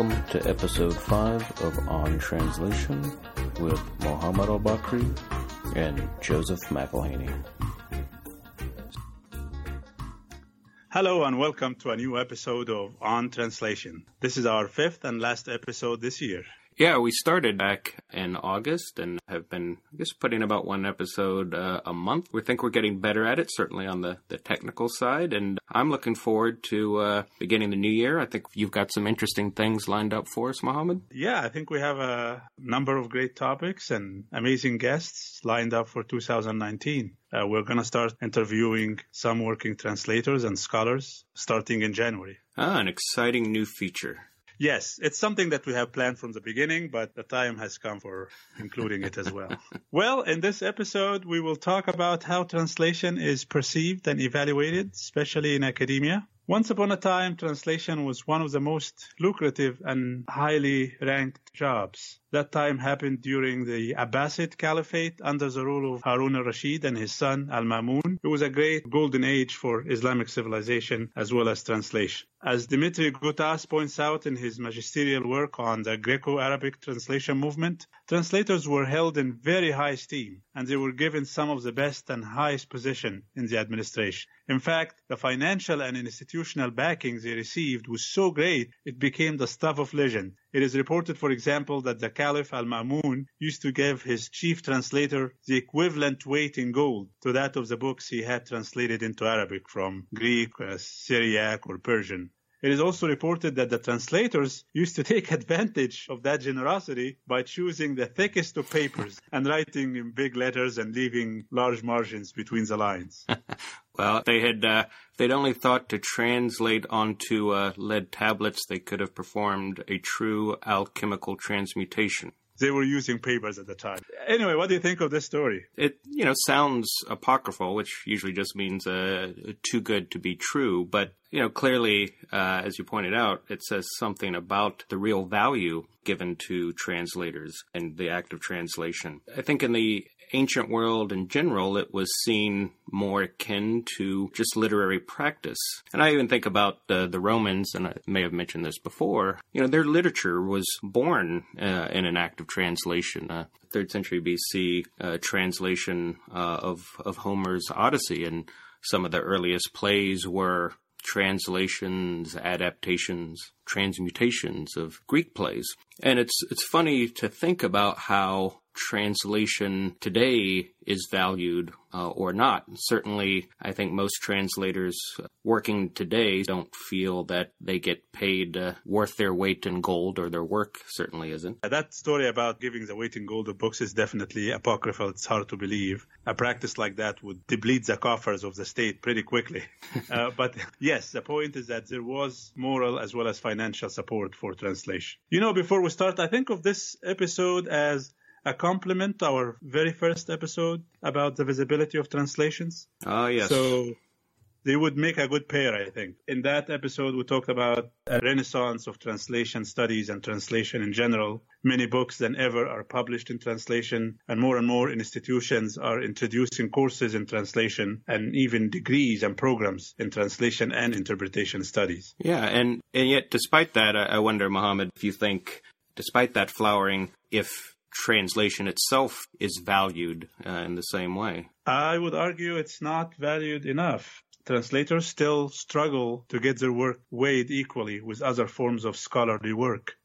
Welcome to episode 5 of On Translation with Mohammed Al Bakri and Joseph McElhaney. Hello and welcome to a new episode of On Translation. This is our fifth and last episode this year. Yeah, we started back in August and have been, I guess, putting about one episode uh, a month. We think we're getting better at it, certainly on the, the technical side. And I'm looking forward to uh, beginning the new year. I think you've got some interesting things lined up for us, Mohammed. Yeah, I think we have a number of great topics and amazing guests lined up for 2019. Uh, we're going to start interviewing some working translators and scholars starting in January. Ah, an exciting new feature. Yes, it's something that we have planned from the beginning, but the time has come for including it as well. well, in this episode, we will talk about how translation is perceived and evaluated, especially in academia. Once upon a time, translation was one of the most lucrative and highly ranked jobs. That time happened during the Abbasid Caliphate under the rule of Harun al-Rashid and his son Al-Mamun. It was a great golden age for Islamic civilization as well as translation. As Dimitri Gutas points out in his magisterial work on the Greco-Arabic translation movement, translators were held in very high esteem and they were given some of the best and highest position in the administration. In fact, the financial and institutional backing they received was so great it became the stuff of legend it is reported, for example, that the Caliph al-Ma'mun used to give his chief translator the equivalent weight in gold to that of the books he had translated into Arabic from Greek, uh, Syriac, or Persian. It is also reported that the translators used to take advantage of that generosity by choosing the thickest of papers and writing in big letters and leaving large margins between the lines. well, they had uh, they'd only thought to translate onto uh, lead tablets, they could have performed a true alchemical transmutation they were using papers at the time. Anyway, what do you think of this story? It, you know, sounds apocryphal, which usually just means uh, too good to be true. But, you know, clearly, uh, as you pointed out, it says something about the real value given to translators and the act of translation. I think in the ancient world in general, it was seen more akin to just literary practice. And I even think about the, the Romans, and I may have mentioned this before, you know, their literature was born uh, in an act of translation. Uh, third century BC uh, translation uh, of, of Homer's Odyssey, and some of the earliest plays were translations, adaptations, transmutations of Greek plays. And it's it's funny to think about how translation today is valued uh, or not. Certainly, I think most translators working today don't feel that they get paid uh, worth their weight in gold, or their work certainly isn't. That story about giving the weight in gold of books is definitely apocryphal. It's hard to believe. A practice like that would deplete the coffers of the state pretty quickly. uh, but yes, the point is that there was moral as well as financial support for translation. You know, before we start, I think of this episode as a compliment to our very first episode about the visibility of translations. Ah, yes. So they would make a good pair, I think. In that episode, we talked about a renaissance of translation studies and translation in general. Many books than ever are published in translation, and more and more institutions are introducing courses in translation and even degrees and programs in translation and interpretation studies. Yeah, and, and yet, despite that, I wonder, Mohammed, if you think, despite that flowering, if translation itself is valued uh, in the same way? I would argue it's not valued enough. Translators still struggle to get their work weighed equally with other forms of scholarly work.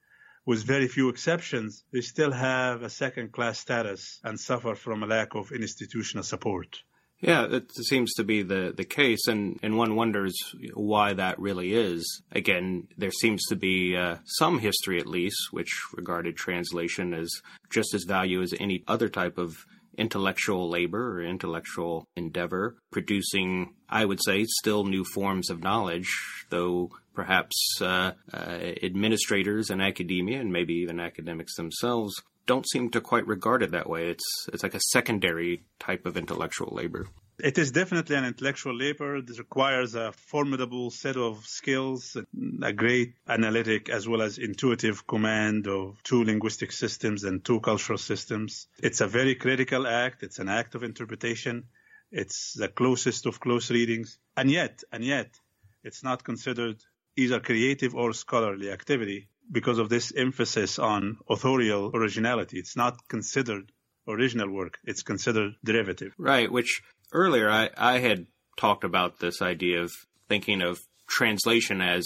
With very few exceptions, they still have a second class status and suffer from a lack of institutional support. Yeah, it seems to be the, the case, and, and one wonders why that really is. Again, there seems to be uh, some history, at least, which regarded translation as just as value as any other type of intellectual labor or intellectual endeavor, producing, I would say, still new forms of knowledge, though perhaps uh, uh, administrators and academia, and maybe even academics themselves, don't seem to quite regard it that way. It's it's like a secondary type of intellectual labor. It is definitely an intellectual labor. It requires a formidable set of skills, a great analytic as well as intuitive command of two linguistic systems and two cultural systems. It's a very critical act. It's an act of interpretation. It's the closest of close readings. And yet, and yet, it's not considered either creative or scholarly activity because of this emphasis on authorial originality. It's not considered original work, it's considered derivative. Right, which earlier I, I had talked about this idea of thinking of translation as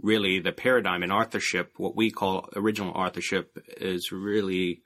really the paradigm in authorship. What we call original authorship is really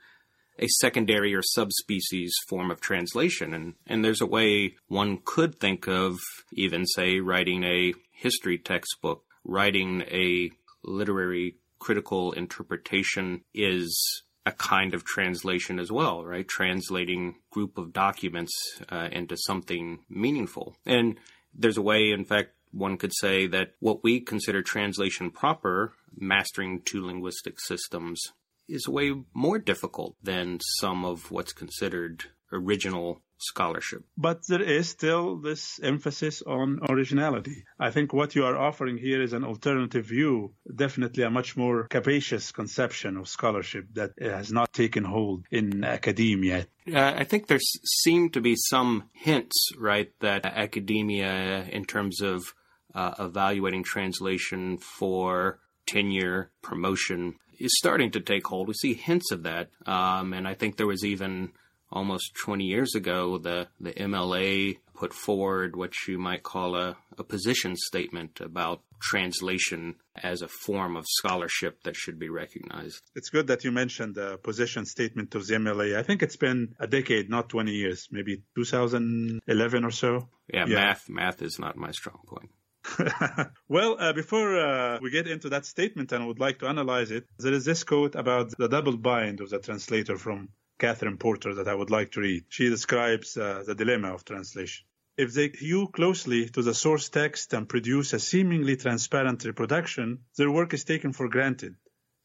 a secondary or subspecies form of translation. And, and there's a way one could think of even, say, writing a history textbook, writing a literary critical interpretation is a kind of translation as well, right? Translating group of documents uh, into something meaningful. And there's a way, in fact, one could say that what we consider translation proper, mastering two linguistic systems, is way more difficult than some of what's considered original scholarship. But there is still this emphasis on originality. I think what you are offering here is an alternative view, definitely a much more capacious conception of scholarship that has not taken hold in academia. Uh, I think there seem to be some hints, right, that academia, in terms of uh, evaluating translation for tenure, promotion, is starting to take hold. We see hints of that, um, and I think there was even almost 20 years ago the the MLA put forward what you might call a, a position statement about translation as a form of scholarship that should be recognized. It's good that you mentioned the position statement of the MLA. I think it's been a decade, not 20 years, maybe 2011 or so. Yeah, yeah. math math is not my strong point. well, uh, before uh, we get into that statement and I would like to analyze it, there is this quote about the double bind of the translator from Catherine Porter that I would like to read. She describes uh, the dilemma of translation. If they hew closely to the source text and produce a seemingly transparent reproduction, their work is taken for granted,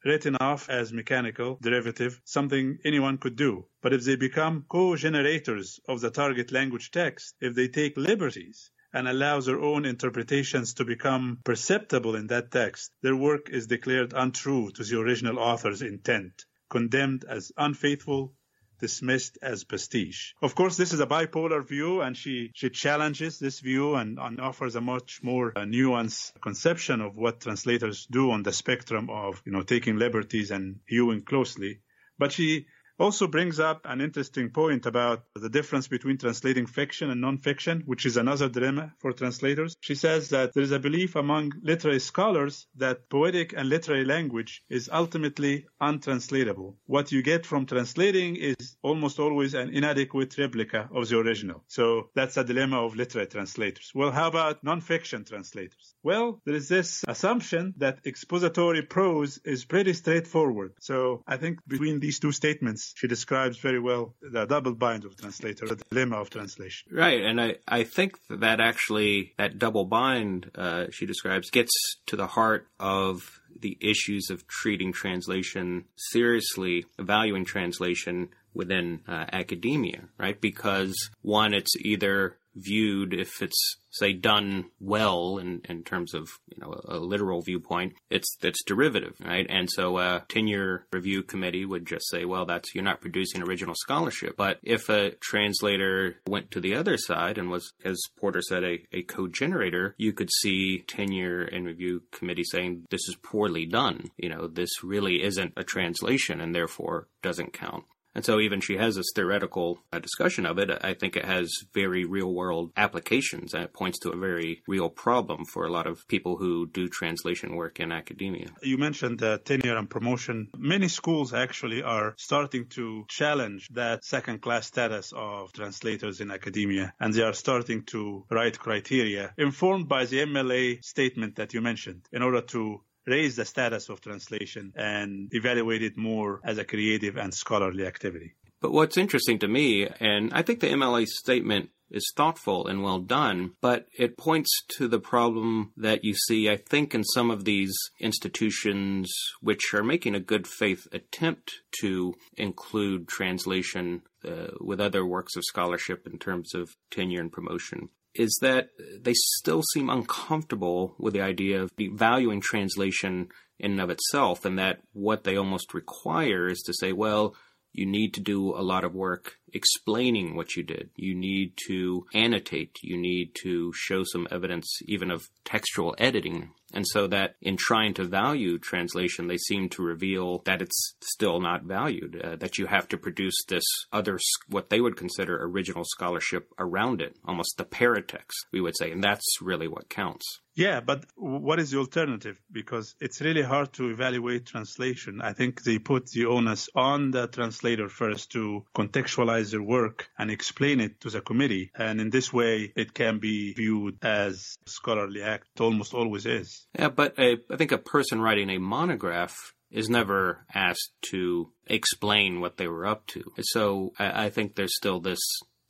written off as mechanical, derivative, something anyone could do. But if they become co-generators of the target language text, if they take liberties and allows their own interpretations to become perceptible in that text, their work is declared untrue to the original author's intent, condemned as unfaithful, dismissed as pastiche. Of course, this is a bipolar view, and she, she challenges this view and, and offers a much more uh, nuanced conception of what translators do on the spectrum of, you know, taking liberties and viewing closely. But she also brings up an interesting point about the difference between translating fiction and non-fiction, which is another dilemma for translators. She says that there is a belief among literary scholars that poetic and literary language is ultimately untranslatable. What you get from translating is almost always an inadequate replica of the original. So that's a dilemma of literary translators. Well, how about non-fiction translators? Well, there is this assumption that expository prose is pretty straightforward. So I think between these two statements, she describes very well the double bind of translator, the dilemma of translation. Right, and I, I think that actually that double bind uh, she describes gets to the heart of the issues of treating translation seriously, valuing translation within uh, academia, right? Because one, it's either viewed if it's say done well in, in terms of you know a, a literal viewpoint it's it's derivative right? And so a tenure review committee would just say well that's you're not producing original scholarship. But if a translator went to the other side and was as porter said a, a co-generator you could see tenure and review committee saying this is poorly done. You know this really isn't a translation and therefore doesn't count and so even she has this theoretical uh, discussion of it. I think it has very real world applications and it points to a very real problem for a lot of people who do translation work in academia. You mentioned uh, tenure and promotion. Many schools actually are starting to challenge that second class status of translators in academia and they are starting to write criteria informed by the MLA statement that you mentioned in order to raise the status of translation and evaluate it more as a creative and scholarly activity. But what's interesting to me, and I think the MLA statement is thoughtful and well done, but it points to the problem that you see, I think, in some of these institutions which are making a good faith attempt to include translation uh, with other works of scholarship in terms of tenure and promotion is that they still seem uncomfortable with the idea of valuing translation in and of itself, and that what they almost require is to say, well, you need to do a lot of work explaining what you did. You need to annotate. You need to show some evidence even of textual editing. And so that in trying to value translation, they seem to reveal that it's still not valued, uh, that you have to produce this other, what they would consider original scholarship around it, almost the paratext, we would say. And that's really what counts. Yeah, but what is the alternative? Because it's really hard to evaluate translation. I think they put the onus on the translator first to contextualize their work and explain it to the committee. And in this way, it can be viewed as scholarly act. It almost always is. Yeah, but a, I think a person writing a monograph is never asked to explain what they were up to. So I, I think there's still this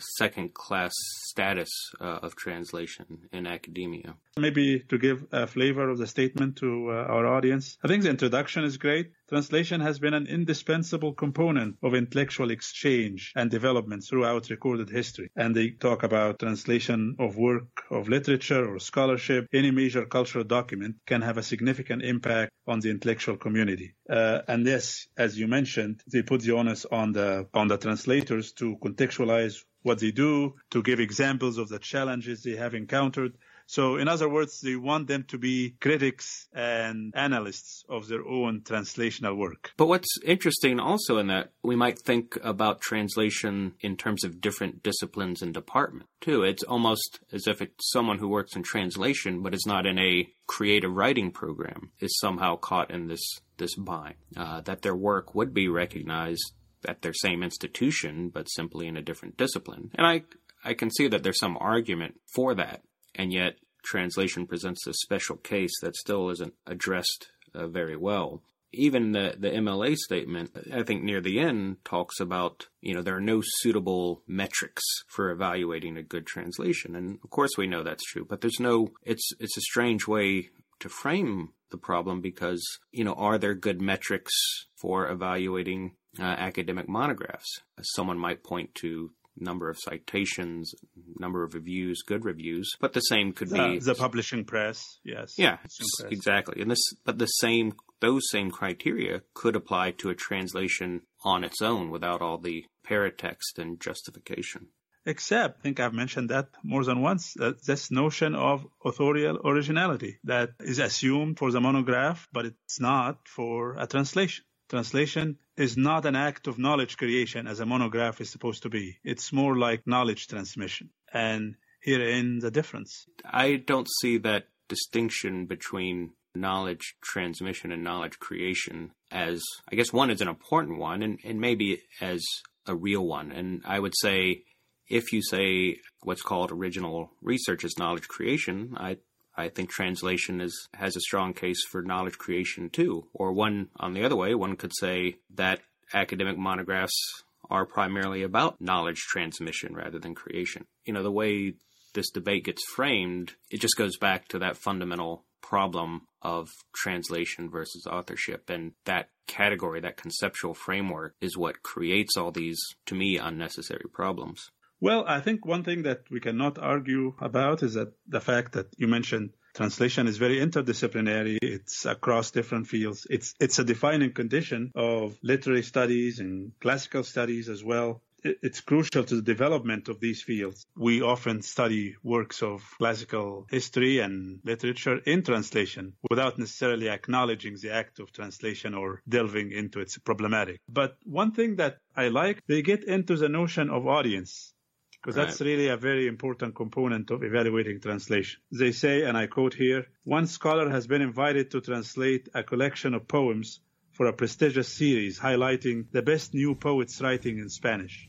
second class status uh, of translation in academia. Maybe to give a flavor of the statement to uh, our audience, I think the introduction is great. Translation has been an indispensable component of intellectual exchange and development throughout recorded history. And they talk about translation of work of literature or scholarship. Any major cultural document can have a significant impact on the intellectual community. Uh, and yes, as you mentioned, they put the onus on the on the translators to contextualize what they do, to give examples of the challenges they have encountered. So, in other words, they want them to be critics and analysts of their own translational work. But what's interesting also in that we might think about translation in terms of different disciplines and departments, too. It's almost as if it's someone who works in translation but is not in a creative writing program is somehow caught in this this bind. Uh, that their work would be recognized at their same institution, but simply in a different discipline. And I, I can see that there's some argument for that, and yet translation presents a special case that still isn't addressed uh, very well. Even the, the MLA statement, I think near the end, talks about, you know, there are no suitable metrics for evaluating a good translation. And of course we know that's true, but there's no, it's, it's a strange way to frame the problem because, you know, are there good metrics for evaluating uh, academic monographs. Someone might point to number of citations, number of reviews, good reviews, but the same could the, be the publishing press. Yes. Yeah, press. exactly. And this, but the same, those same criteria could apply to a translation on its own without all the paratext and justification. Except, I think I've mentioned that more than once, that this notion of authorial originality that is assumed for the monograph, but it's not for a translation. Translation is not an act of knowledge creation as a monograph is supposed to be. It's more like knowledge transmission. And herein the difference. I don't see that distinction between knowledge transmission and knowledge creation as, I guess, one is an important one and, and maybe as a real one. And I would say if you say what's called original research is knowledge creation, I I think translation is has a strong case for knowledge creation too. Or one on the other way, one could say that academic monographs are primarily about knowledge transmission rather than creation. You know, the way this debate gets framed, it just goes back to that fundamental problem of translation versus authorship. And that category, that conceptual framework, is what creates all these, to me, unnecessary problems. Well, I think one thing that we cannot argue about is that the fact that you mentioned translation is very interdisciplinary. It's across different fields. It's it's a defining condition of literary studies and classical studies as well. It's crucial to the development of these fields. We often study works of classical history and literature in translation without necessarily acknowledging the act of translation or delving into its problematic. But one thing that I like, they get into the notion of audience because right. that's really a very important component of evaluating translation. They say, and I quote here, one scholar has been invited to translate a collection of poems for a prestigious series highlighting the best new poets writing in Spanish.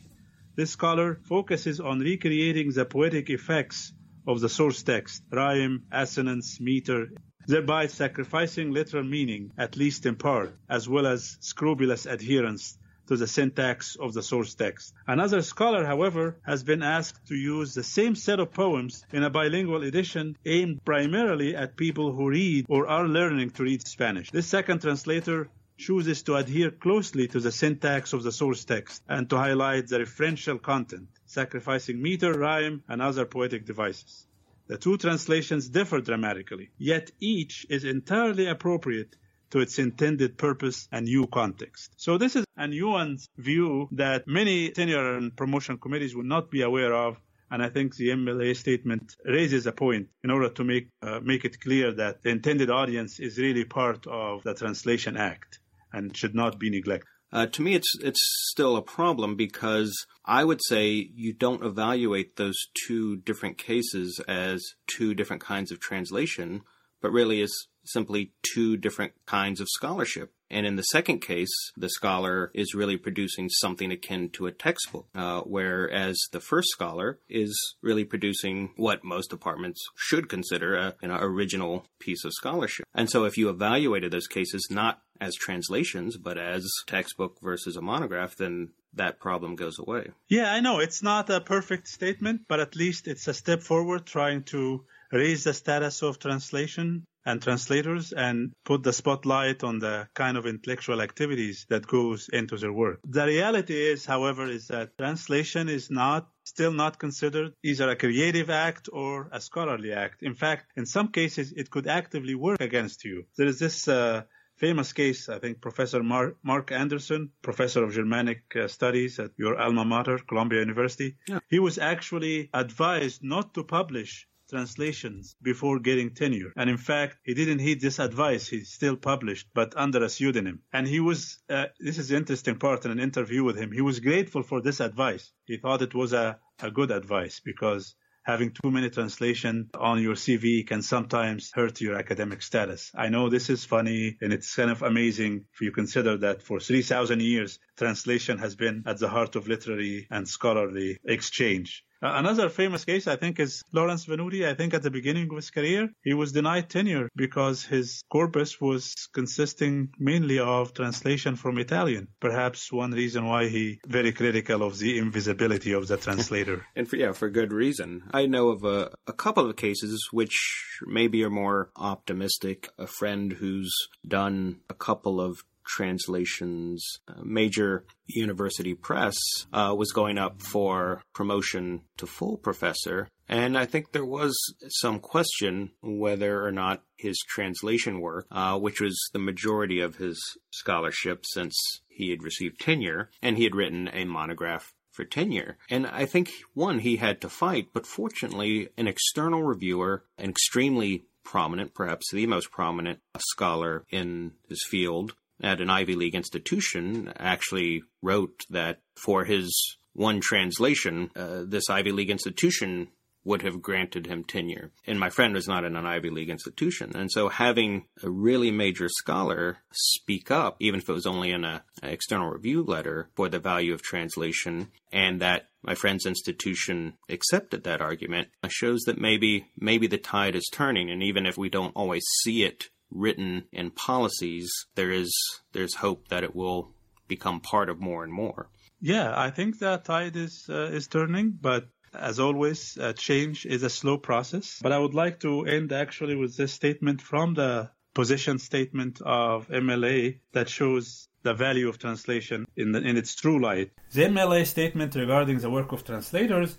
This scholar focuses on recreating the poetic effects of the source text, rhyme, assonance, meter, thereby sacrificing literal meaning, at least in part, as well as scrupulous adherence to the syntax of the source text. Another scholar, however, has been asked to use the same set of poems in a bilingual edition aimed primarily at people who read or are learning to read Spanish. This second translator chooses to adhere closely to the syntax of the source text and to highlight the referential content, sacrificing meter, rhyme, and other poetic devices. The two translations differ dramatically, yet each is entirely appropriate to its intended purpose and new context. So this is a nuanced view that many tenure and promotion committees will not be aware of. And I think the MLA statement raises a point in order to make uh, make it clear that the intended audience is really part of the Translation Act and should not be neglected. Uh, to me, it's it's still a problem because I would say you don't evaluate those two different cases as two different kinds of translation, but really is simply two different kinds of scholarship. And in the second case, the scholar is really producing something akin to a textbook, uh, whereas the first scholar is really producing what most departments should consider a, an original piece of scholarship. And so if you evaluated those cases not as translations, but as textbook versus a monograph, then that problem goes away. Yeah, I know. It's not a perfect statement, but at least it's a step forward trying to raise the status of translation and translators and put the spotlight on the kind of intellectual activities that goes into their work. The reality is, however, is that translation is not still not considered either a creative act or a scholarly act. In fact, in some cases, it could actively work against you. There is this uh, famous case, I think Professor Mark, Mark Anderson, professor of Germanic uh, studies at your alma mater, Columbia University. Yeah. He was actually advised not to publish translations before getting tenure. And in fact, he didn't heed this advice. He still published, but under a pseudonym. And he was, uh, this is the interesting part in an interview with him. He was grateful for this advice. He thought it was a, a good advice because having too many translation on your CV can sometimes hurt your academic status. I know this is funny and it's kind of amazing if you consider that for 3,000 years, translation has been at the heart of literary and scholarly exchange. Another famous case, I think, is Lawrence Venuti. I think at the beginning of his career, he was denied tenure because his corpus was consisting mainly of translation from Italian. Perhaps one reason why he very critical of the invisibility of the translator. and for, yeah, for good reason. I know of a, a couple of cases which maybe are more optimistic. A friend who's done a couple of translations, uh, major university press, uh, was going up for promotion to full professor. And I think there was some question whether or not his translation work, uh, which was the majority of his scholarship since he had received tenure, and he had written a monograph for tenure. And I think, one, he had to fight, but fortunately, an external reviewer, an extremely prominent, perhaps the most prominent scholar in his field, at an Ivy League institution actually wrote that for his one translation, uh, this Ivy League institution would have granted him tenure. And my friend was not in an Ivy League institution. And so having a really major scholar speak up, even if it was only in a, an external review letter for the value of translation, and that my friend's institution accepted that argument, shows that maybe maybe the tide is turning. And even if we don't always see it written in policies, there is there's hope that it will become part of more and more. Yeah, I think that tide is uh, is turning, but as always, uh, change is a slow process. But I would like to end actually with this statement from the position statement of MLA that shows the value of translation in, the, in its true light. The MLA statement regarding the work of translators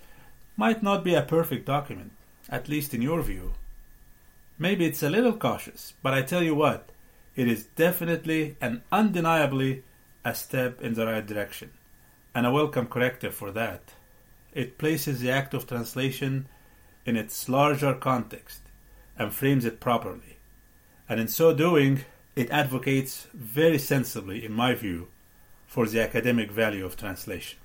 might not be a perfect document, at least in your view. Maybe it's a little cautious, but I tell you what, it is definitely and undeniably a step in the right direction, and a welcome corrective for that. It places the act of translation in its larger context and frames it properly. And in so doing, it advocates very sensibly, in my view, for the academic value of translation.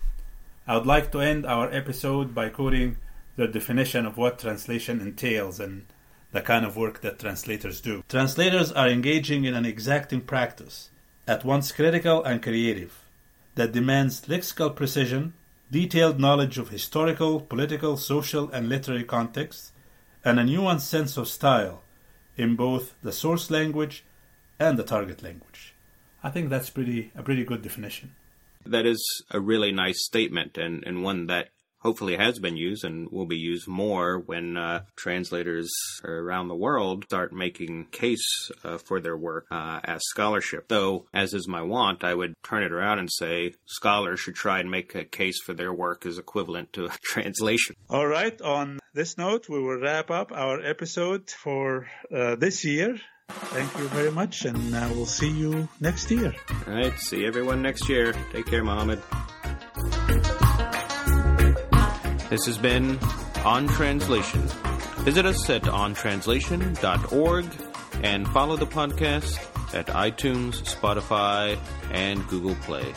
I would like to end our episode by quoting the definition of what translation entails and the kind of work that translators do. Translators are engaging in an exacting practice, at once critical and creative, that demands lexical precision, detailed knowledge of historical, political, social, and literary contexts, and a nuanced sense of style in both the source language and the target language. I think that's pretty a pretty good definition. That is a really nice statement and, and one that hopefully has been used and will be used more when uh, translators around the world start making case uh, for their work uh, as scholarship. Though, as is my wont, I would turn it around and say scholars should try and make a case for their work as equivalent to a translation. All right. On this note, we will wrap up our episode for uh, this year. Thank you very much, and uh, we'll see you next year. All right. See everyone next year. Take care, Mohammed. This has been On Translation. Visit us at ontranslation.org and follow the podcast at iTunes, Spotify, and Google Play.